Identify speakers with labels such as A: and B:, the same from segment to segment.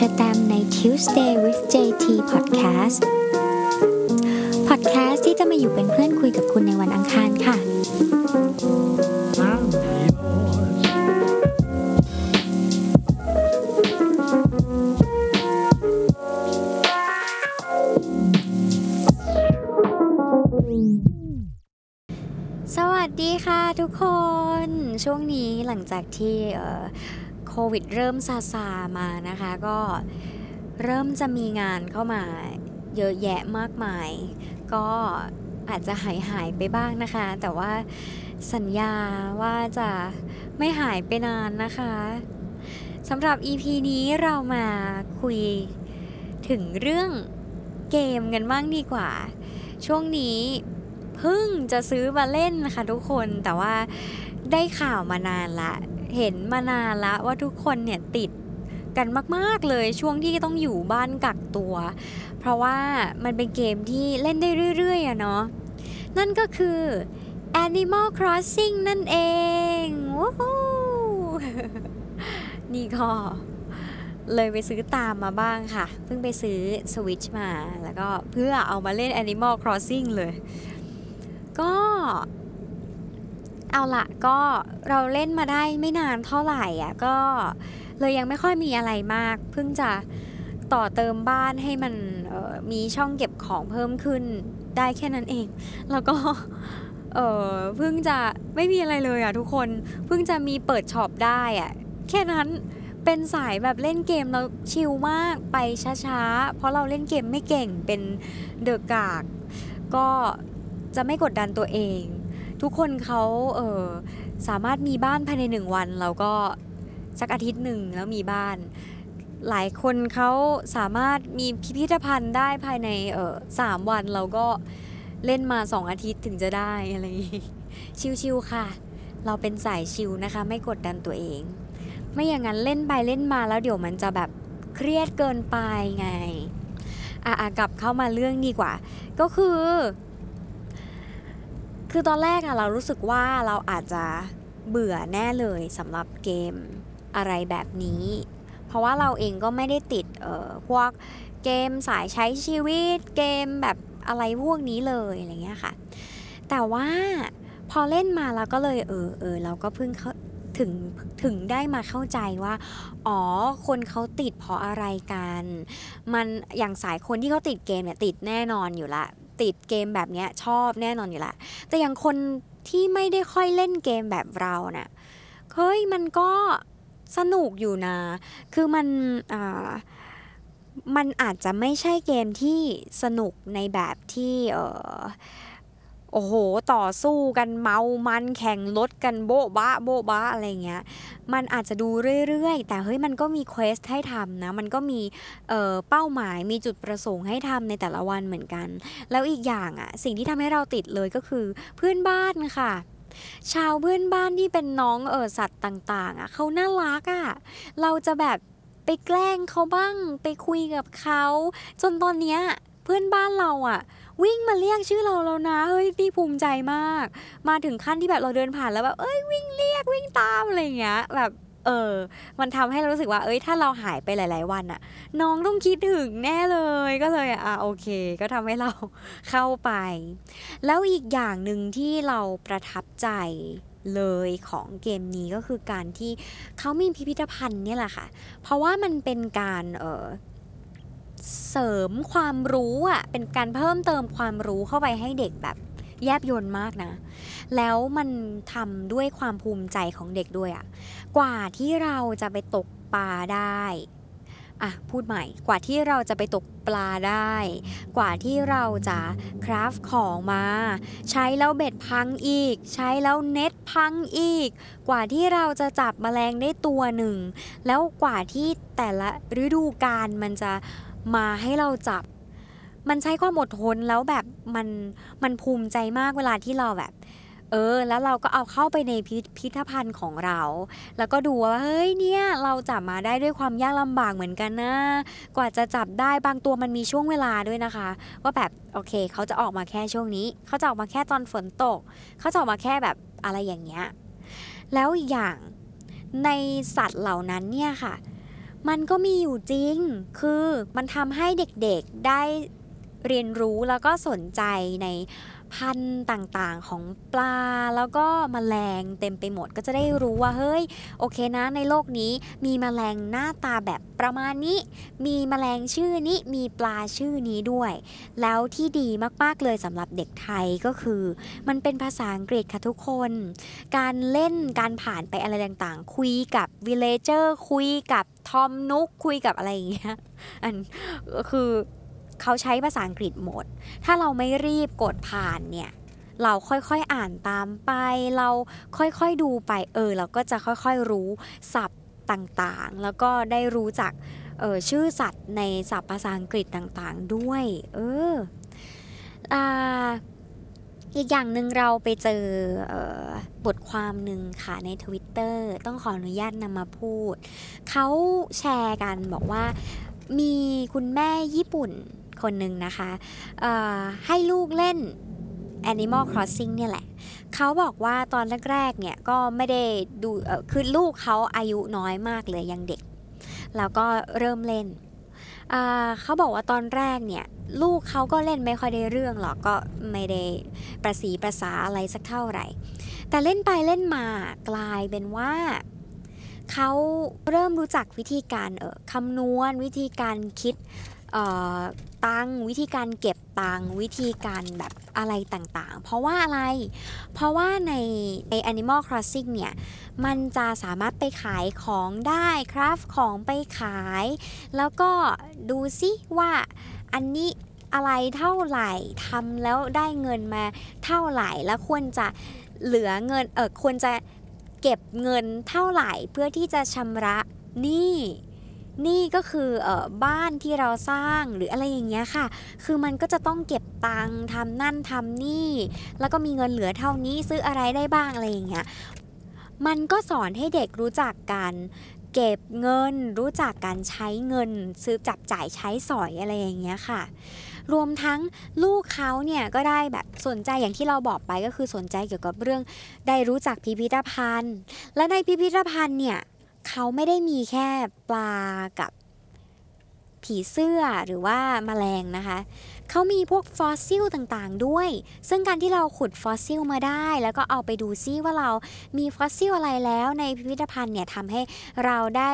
A: เชอแตมใน Tuesday with JT Podcast Podcast ที่จะมาอยู่เป็นเพื่อนคุยกับคุณในวันอังคารค่ะ สวัสดีค่ะทุกคน ช่วงนี้หลังจากที่ วิดเริ่มซาซามานะคะ ก็เริ่มจะมีงานเข้ามาเยอะแยะมากมาย ก็อาจจะหายหายไปบ้างนะคะ แต่ว่าสัญญาว่าจะไม่หายไปนานนะคะสำหรับ EP นี้เรามาคุยถึงเรื่องเกมกันบ้างดีกว่า ช่วงนี้เพิ่งจะซื้อมาเล่นนะคะทุกคนแต่ว่าได้ข่าวมานานละ เห็นมานานละว่าทุกคนเนี่ยติดกันมาก ๆ เลยช่วงที่ต้องอยู่บ้านกักตัว เพราะว่ามันเป็นเกมที่เล่นได้เรื่อย ๆอะเนาะนั่นก็คือ Animal Crossing นั่นเองว้าวนี่ก็เลยไปซื้อตามมาบ้างค่ะ เพิ่งไปซื้อ Switch มา แล้วก็เพื่อเอามาเล่น Animal Crossing เลย ก็ เอาละก็เราเล่นมาได้ไม่นานเท่าไหร่อะก็เลยยังไม่ค่อยมีอะไรมาก เพิ่งจะต่อเติมบ้านให้มันมีช่องเก็บของเพิ่มขึ้นได้แค่นั้นเอง แล้วก็เออเพิ่งจะไม่มีอะไรเลยอะทุกคนเพิ่งจะมีเปิดช็อปได้อะแค่นั้นเป็นสายแบบเล่นเกมแล้วชิลมากไปช้าๆ เพราะเราเล่นเกมไม่เก่งเป็นเดอะกาก ก็จะไม่กดดันตัวเอง ทุกคนเขาเออสามารถมีบ้านภายในหนึ่งวัน แล้วก็สักอาทิตย์หนึ่งแล้วมีบ้าน หลายคนเขาสามารถมีพิพิธภัณฑ์ได้ภายในเออสามวันเราก็เล่นมาสองอาทิตย์ถึงจะได้อะไรนี้ชิวๆค่ะ เราเป็นสายชิวนะคะ ไม่กดดันตัวเอง ไม่อย่างนั้นเล่นไปเล่นมาแล้วเดี๋ยวมันจะแบบเครียดเกินไปไงอะอะกลับเข้ามาเรื่องดีกว่า ก็คือ คือตอนแรกอะเรารู้สึกว่าเราอาจจะเบื่อแน่เลยสำหรับเกมอะไรแบบนี้ เพราะว่าเราเองก็ไม่ได้ติดเอ่อพวกเกมสายใช้ชีวิต เกมแบบอะไรพวกนี้เลยอะไรเงี้ยค่ะ แต่ว่าพอเล่นมาเราก็เลยเออเออเราก็เพิ่งเข้าถึงถึงได้มาเข้าใจว่า อ๋อ คนเขาติดเพราะอะไรกัน มันอย่างสายคนที่เขาติดเกมเนี่ยติดแน่นอนอยู่ละ ติดเกมแบบเนี้ยชอบแน่นอนอยู่ละ แต่อย่างคนที่ไม่ได้ค่อยเล่นเกมแบบเราเนะ่ะเฮ้ยมันก็สนุกอยู่นะ คือมันอ่ามันอาจจะไม่ใช่เกมที่สนุกในแบบที่เออ โอ้โห ต่อสู้กันเมามันแข่งรถกันโบ๊ะบะโบ๊ะบะอะไรเงี้ย มันอาจจะดูเรื่อยๆ แต่เฮ้ยมันก็มีเควสให้ทำนะ มันก็มีเเป้าหมายมีจุดประสงค์ให้ทำในแต่ละวันเหมือนกัน แล้วอีกอย่างอะสิ่งที่ทำให้เราติดเลยก็คือเพื่อนบ้านค่ะชาวเพื่อนบ้านที่เป็นน้องเออสัตว์ต่างๆอะเขาน่ารักอะเราจะแบบไปแกล้งเขาบ้าง ไปคุยกับเขา จนตอนเนี้ยเพื่อนบ้านเราอะ วิ่งมาเรียกชื่อเราแล้วนะเฮ้ยพี่ภูมิใจมาก มาถึงขั้นที่แบบเราเดินผ่านแล้วแบบเอ้ยวิ่งเรียกวิ่งตามอะไรอย่างเงี้ยแบบเออ มันทำให้เรารู้สึกว่า เอ้ย ถ้าเราหายไปหลาย ๆ วันอะน้องต้องคิดถึงแน่เลย ก็เลยอะโอเค ก็ทำให้เราเข้าไป แล้วอีกอย่างหนึ่งที่เราประทับใจเลยของเกมนี้ก็คือการที่เขามีพิพิธภัณฑ์เนี่ยแหละค่ะ เพราะว่ามันเป็นการเออ เสริมความรู้อะเป็นการเพิ่มเติมความรู้เข้าไปให้เด็กแบบแยบยนต์มากนะ แล้วมันทำด้วยความภูมิใจของเด็กด้วยอะกว่าที่เราจะไปตกปลาได้อะพูดใหม่ กว่าที่เราจะไปตกปลาได้ กว่าที่เราจะคราฟของมา ใช้แล้วเบ็ดพังอีก ใช้แล้วเน็ตพังอีก กว่าที่เราจะจับแมลงได้ตัวหนึ่ง แล้วกว่าที่แต่ละฤดูกาลมันจะ มาให้เราจับ มันใช้ความอดทนแล้วแบบมันมันภูมิใจมากเวลาที่เราแบบ เออ แล้วเราก็เอาเข้าไปในพิพิธภัณฑ์ของเรา แล้วก็ดูว่าเฮ้ยเนี่ยเราจับมาได้ด้วยความยากลำบากเหมือนกันนะ กว่าจะจับได้บางตัวมันมีช่วงเวลาด้วยนะคะ ว่าแบบโอเค เขาจะออกมาแค่ช่วงนี้ เขาจะออกมาแค่ตอนฝนตก เขาจะออกมาแค่แบบอะไรอย่างเงี้ยแล้วอีกอย่างในสัตว์เหล่านั้นเนี่ยค่ะ มันก็มีอยู่จริง คือมันทำให้เด็กๆได้เรียนรู้แล้วก็สนใจใน พันธุ์ต่างๆของปลา แล้วก็มแมลงเต็มไปหมดก็จะได้รู้ว่าเฮ้ยโอเคนะ ในโลกนี้มีแมลงหน้าตาแบบประมาณนี้ มีแมลงชื่อนี้มีปลาชื่อนี้ด้วย แล้วที่ดีมากๆเลยสำหรับเด็กไทยก็คือ มันเป็นภาษาอังกฤษค่ะทุกคน การเล่นการผ่านไปอะไรต่างๆ คุยกับ villager คุยกับ Tom Nook คุยกับอะไรอย่างเงี้ยอันคือ เขาใช้ภาษาอังกฤษหมด ถ้าเราไม่รีบกดผ่านเนี่ยเราค่อยๆอ่านตามไป เราค่อยๆดูไป เออ เราก็จะค่อยๆรู้ศัพท์ต่างๆ แล้วก็ได้รู้จักออชื่อสัตว์ในศัพท์ภาษาอังกฤษต่างๆด้วย เอออ่าอีกอย่างหนึ่งเราไปเจอบทความหนึ่งค่ะใน Twitter ต้องขออนุญาตนำมาพูด เขาแชร์กันบอกว่ามีคุณแม่ญี่ปุ่น คนหนึ่งนะคะให้ลูกเล่น Animal Crossing เนี่ยแหละ เขาบอกว่าตอนแรกๆเนี่ยก็ไม่ได้ดูคือลูกเขาอายุน้อยมากเลยยังเด็ก แล้วก็เริ่มเล่น เขาบอกว่าตอนแรกเนี่ยลูกเขาก็เล่นไม่ค่อยได้เรื่องหรอกก็ไม่ได้ประสีประสาอะไรสักเท่าไหร่ แต่เล่นไปเล่นมากลายเป็นว่าเขาเริ่มรู้จักวิธีการเออคำนวณวิธีการคิด ตังวิธีการเก็บตังวิธีการแบบอะไรต่างๆ เพราะว่าอะไร เพราะว่าในใน Animal Crossing เนี่ย มันจะสามารถไปขายของได้คราฟของไปขาย แล้วก็ดูซิว่าอันนี้อะไรเท่าไหร่ทำแล้วได้เงินมาเท่าไหร่แล้วควรจะเหลือเงินเออควรจะเก็บเงินเท่าไหร่เพื่อที่จะชำระหนี้ นี่ก็คือเออบ้านที่เราสร้างหรืออะไรอย่างเงี้ยค่ะ คือมันก็จะต้องเก็บตังค์ทำนั่นทำนี่ แล้วก็มีเงินเหลือเท่านี้ซื้ออะไรได้บ้างอะไรอย่างเงี้ย มันก็สอนให้เด็กรู้จักการเก็บเงินรู้จักการใช้เงิน ซื้อจับจ่ายใช้สอยอะไรอย่างเงี้ยค่ะ รวมทั้งลูกเขาเนี่ยก็ได้แบบสนใจอย่างที่เราบอกไปก็คือสนใจเกี่ยวกับเรื่องได้รู้จักพิพิธภัณฑ์ และในพิพิธภัณฑ์เนี่ย เขาไม่ได้มีแค่ปลากับผีเสื้อหรือว่ามาแมลงนะคะ เขามีพวกฟอสซิลต่างๆด้วย ซึ่งการที่เราขุดฟอสซิลมาได้ แล้วก็เอาไปดูซิว่าเรามีฟอสซิลอะไรแล้วในพิพิธภัณฑ์เนี่ยทำให้เราได้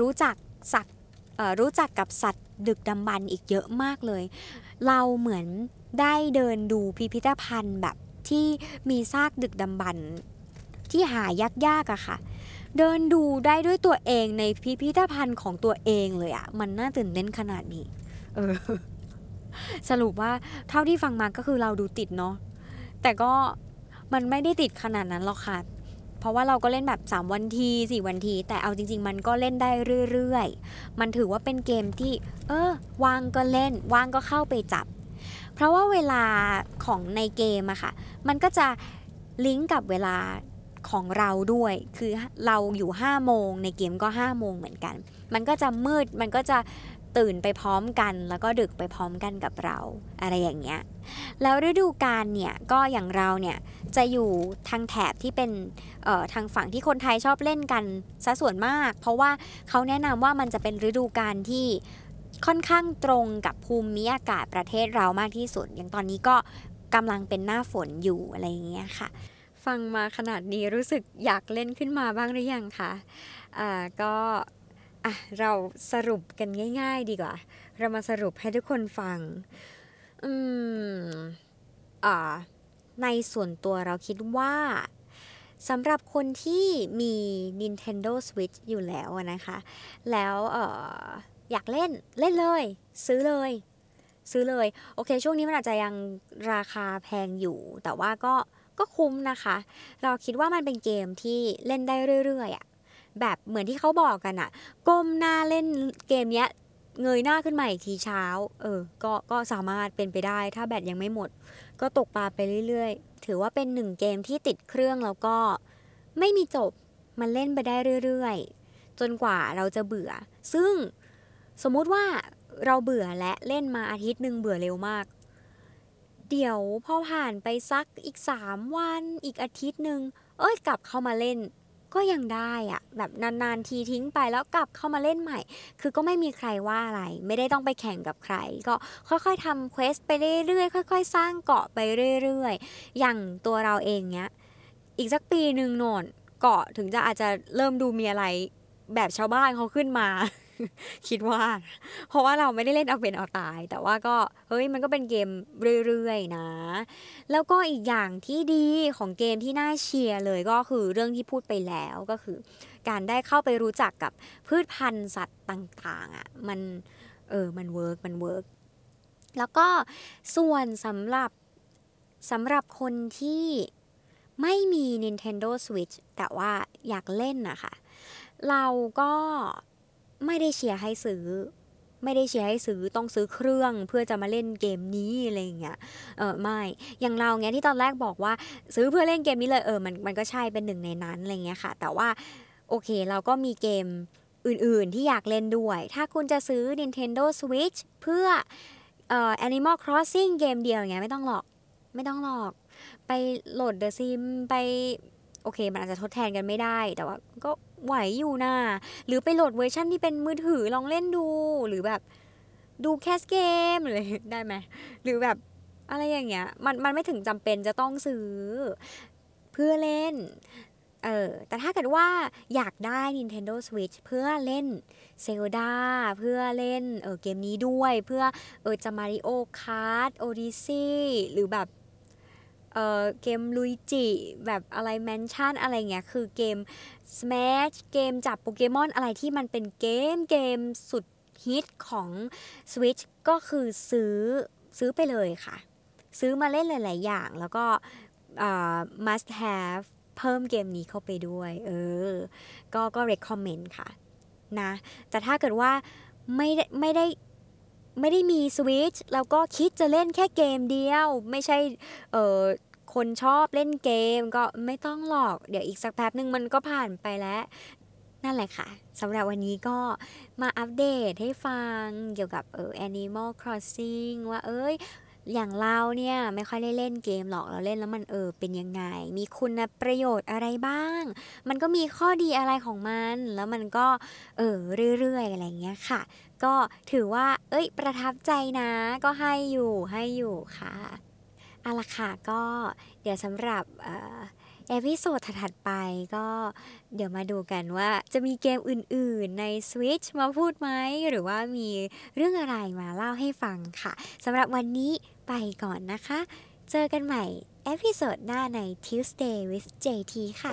A: รู้จักสัตว์รู้จักกับสัตว์ดึกดำบรรอีกเยอะมากเลย เราเหมือนได้เดินดูพิพิธภัณฑ์แบบที่มีซากดึกดำบรรที่หายากๆอะค่ะ เดินดูได้ด้วยตัวเองในพิพิธภัณฑ์ของตัวเองเลยอะมันน่าตื่นเต้นขนาดนี้ เออ สรุปว่าเท่าที่ฟังมาก็คือเราดูติดเนาะแต่ก็มันไม่ได้ติดขนาดนั้นหรอกค่ะ เพราะว่าเราก็เล่นแบบ 3 วันที 4 วันที แต่เอาจริง ๆ มันก็เล่นได้เรื่อยๆ มันถือว่าเป็นเกมที่ เออวางก็เล่นวางก็เข้าไปจับ เพราะว่าเวลาของในเกมอะค่ะ มันก็จะลิงก์กับเวลา ของเราด้วย คือเราอยู่ 5 โมง ในเกมก็ 5 โมงเหมือนกัน มันก็จะมืดมันก็จะตื่นไปพร้อมกัน แล้วก็ดึกไปพร้อมกันกับเรา อะไรอย่างเงี้ยแล้วฤดูกาลเนี่ยก็อย่างเราเนี่ยจะอยู่ทางแถบที่เป็นทางฝั่งที่คนไทยชอบเล่นกันซะส่วนมาก เพราะว่าเขาแนะนำว่ามันจะเป็นฤดูกาลที่ค่อนข้างตรงกับภูมิอากาศประเทศเรามากที่สุด อย่างตอนนี้ก็กำลังเป็นหน้าฝนอยู่อะไรอย่างเงี้ยค่ะ ฟังมาขนาดนี้รู้สึกอยากเล่นขึ้นมาบ้างหรือยังคะอ่าก็อะเราสรุปกันง่าย ๆ ดีกว่า เรามาสรุปให้ทุกคนฟัง อืมอ่าในส่วนตัวเราคิดว่าสำหรับคนที่มี Nintendo Switch อยู่แล้วนะคะ แล้วอออยากเล่นเล่นเลย ซื้อเลย ซื้อเลย โอเค ช่วงนี้มันอาจจะยังราคาแพงอยู่ แต่ว่าก็ ก็คุ้มนะคะ เราคิดว่ามันเป็นเกมที่เล่นได้เรื่อยๆอะแบบเหมือนที่เขาบอกกันอะก้มหน้าเล่นเกมเนี้ยเงยหน้าขึ้นมาอีกทีเช้า เออ ก็ ก็สามารถเป็นไปได้ ถ้าแบตยังไม่หมด ก็ตกปลาไปเรื่อยๆ ถือว่าเป็นหนึ่งเกมที่ติดเครื่องแล้วก็ไม่มีจบ มันเล่นไปได้เรื่อยๆ จนกว่าเราจะเบื่อ ซึ่งสมมุติว่าเราเบื่อและเล่นมาอาทิตย์หนึ่งเบื่อเร็วมาก เดี๋ยวพอผ่านไปสักอีก3วันอีกอาทิตย์หนึ่งเอ้ยกลับเข้ามาเล่น ก็ยังได้อะแบบนานๆทีทิ้งไปแล้วกลับเข้ามาเล่นใหม่ คือก็ไม่มีใครว่าอะไร ไม่ได้ต้องไปแข่งกับใคร ก็ค่อยๆทำเควสไปเรื่อยๆค่อย ๆ สร้างเกาะไปเรื่อยๆ อย่างตัวเราเองเนี้ย อีกสักปีหนึ่งโนนเกาะถึงจะอาจจะเริ่มดูมีอะไรแบบชาวบ้านเขาขึ้นมา คิดว่า เพราะว่าเราไม่ได้เล่นเอาเป็นเอาตาย แต่ว่าก็เฮ้ยมันก็เป็นเกมเรื่อยๆนะ แล้วก็อีกอย่างที่ดีของเกมที่น่าเชียร์เลยก็คือเรื่องที่พูดไปแล้วก็คือ การได้เข้าไปรู้จักกับพืชพันธุ์สัตว์ต่างๆอะ่ะมันเออมัน work มัน work แล้วก็ส่วนสำหรับสำหรับคนที่ไม่มี Nintendo Switch แต่ว่าอยากเล่นนะคะ เราก็ ไม่ได้เชียร์ให้ซื้อ ไม่ได้เชียร์ให้ซื้อต้องซื้อเครื่องเพื่อจะมาเล่นเกมนี้อะไรเงี้ยเออไม่อย่างเราเงี้ยที่ตอนแรกบอกว่า ซื้อเพื่อเล่นเกมนี้เลยเออมันมันก็ใช่เป็นหนึ่งในนั้นอะไรเงี้ยค่ะ แต่ว่าโอเคเราก็มีเกมอื่นๆที่อยากเล่นด้วย ถ้าคุณจะซื้อ Nintendo Switch เพื่อเอ่อ Animal Crossing เกมเดียวอย่างเงี้ยไม่ต้องหรอกไม่ต้องหรอก ไปโหลด The Sim ไปโอเค มันอาจจะทดแทนกันไม่ได้ แต่ว่าก็ ไหวอยู่นะหรือไปโหลดเวอร์ชันที่เป็นมือถือลองเล่นดู หรือแบบดู cast เกมอะไรได้ไหมหรือแบบอะไรอย่างเงี้ยมันมันไม่ถึงจำเป็นจะต้องซื้อเพื่อเล่นเออแต่ถ้าเกิดว่าอยากได้ Nintendo Switch เพื่อเล่น Zelda เพื่อเล่นเออเกมนี้ด้วย เพื่อเออจะ Mario Kart Odyssey หรือแบบ เออเกมลุยจิแบบอะไรแมนชั่นอะไรเงี้ยคือเกม Smash เกมจับโปเกมอนอะไรที่มันเป็นเกมเกมสุดฮิตของ Switch ก็คือซื้อซื้อไปเลยค่ะ ซื้อมาเล่นหลาย ๆ อย่างแล้วก็ must have เพิ่มเกมนี้เข้าไปด้วย เออ ก็ก็ recommend ค่ะนะ แต่ถ้าเกิดว่าไม่ได้ไม่ได้ ไม่ได้มีสวิตช์แล้วก็คิดจะเล่นแค่เกมเดียว ไม่ใช่เออคนชอบเล่นเกมก็ไม่ต้องหรอก เดี๋ยวอีกสักแป๊บหนึ่งมันก็ผ่านไปแล้ว นั่นแหละค่ะสำหรับวันนี้ก็มาอัปเดตให้ฟังเกี่ยวกับเออ Animal Crossing ว่าเอ้ยอย่างเราเนี่ยไม่ค่อยได้เล่นเกมหรอกเราเล่นแล้วมันเออเป็นยังไง มีคุณประโยชน์อะไรบ้าง มันก็มีข้อดีอะไรของมัน แล้วมันก็เออเรื่อยๆอะไรเงี้ยค่ะ ก็ถือว่า เอ้ย ประทับใจนะ ก็ให้อยู่ให้อยู่ค่ะเอาละค่ะก็เดี๋ยวสำหรับ episode ถัดไปก็เดี๋ยวมาดูกันว่าจะมีเกมอื่นๆใน Switch มาพูดไหม หรือว่ามีเรื่องอะไรมาเล่าให้ฟังค่ะสำหรับวันนี้ไปก่อนนะคะ เจอกันใหม่เอพิโซดหน้าใน Tuesday with JT ค่ะ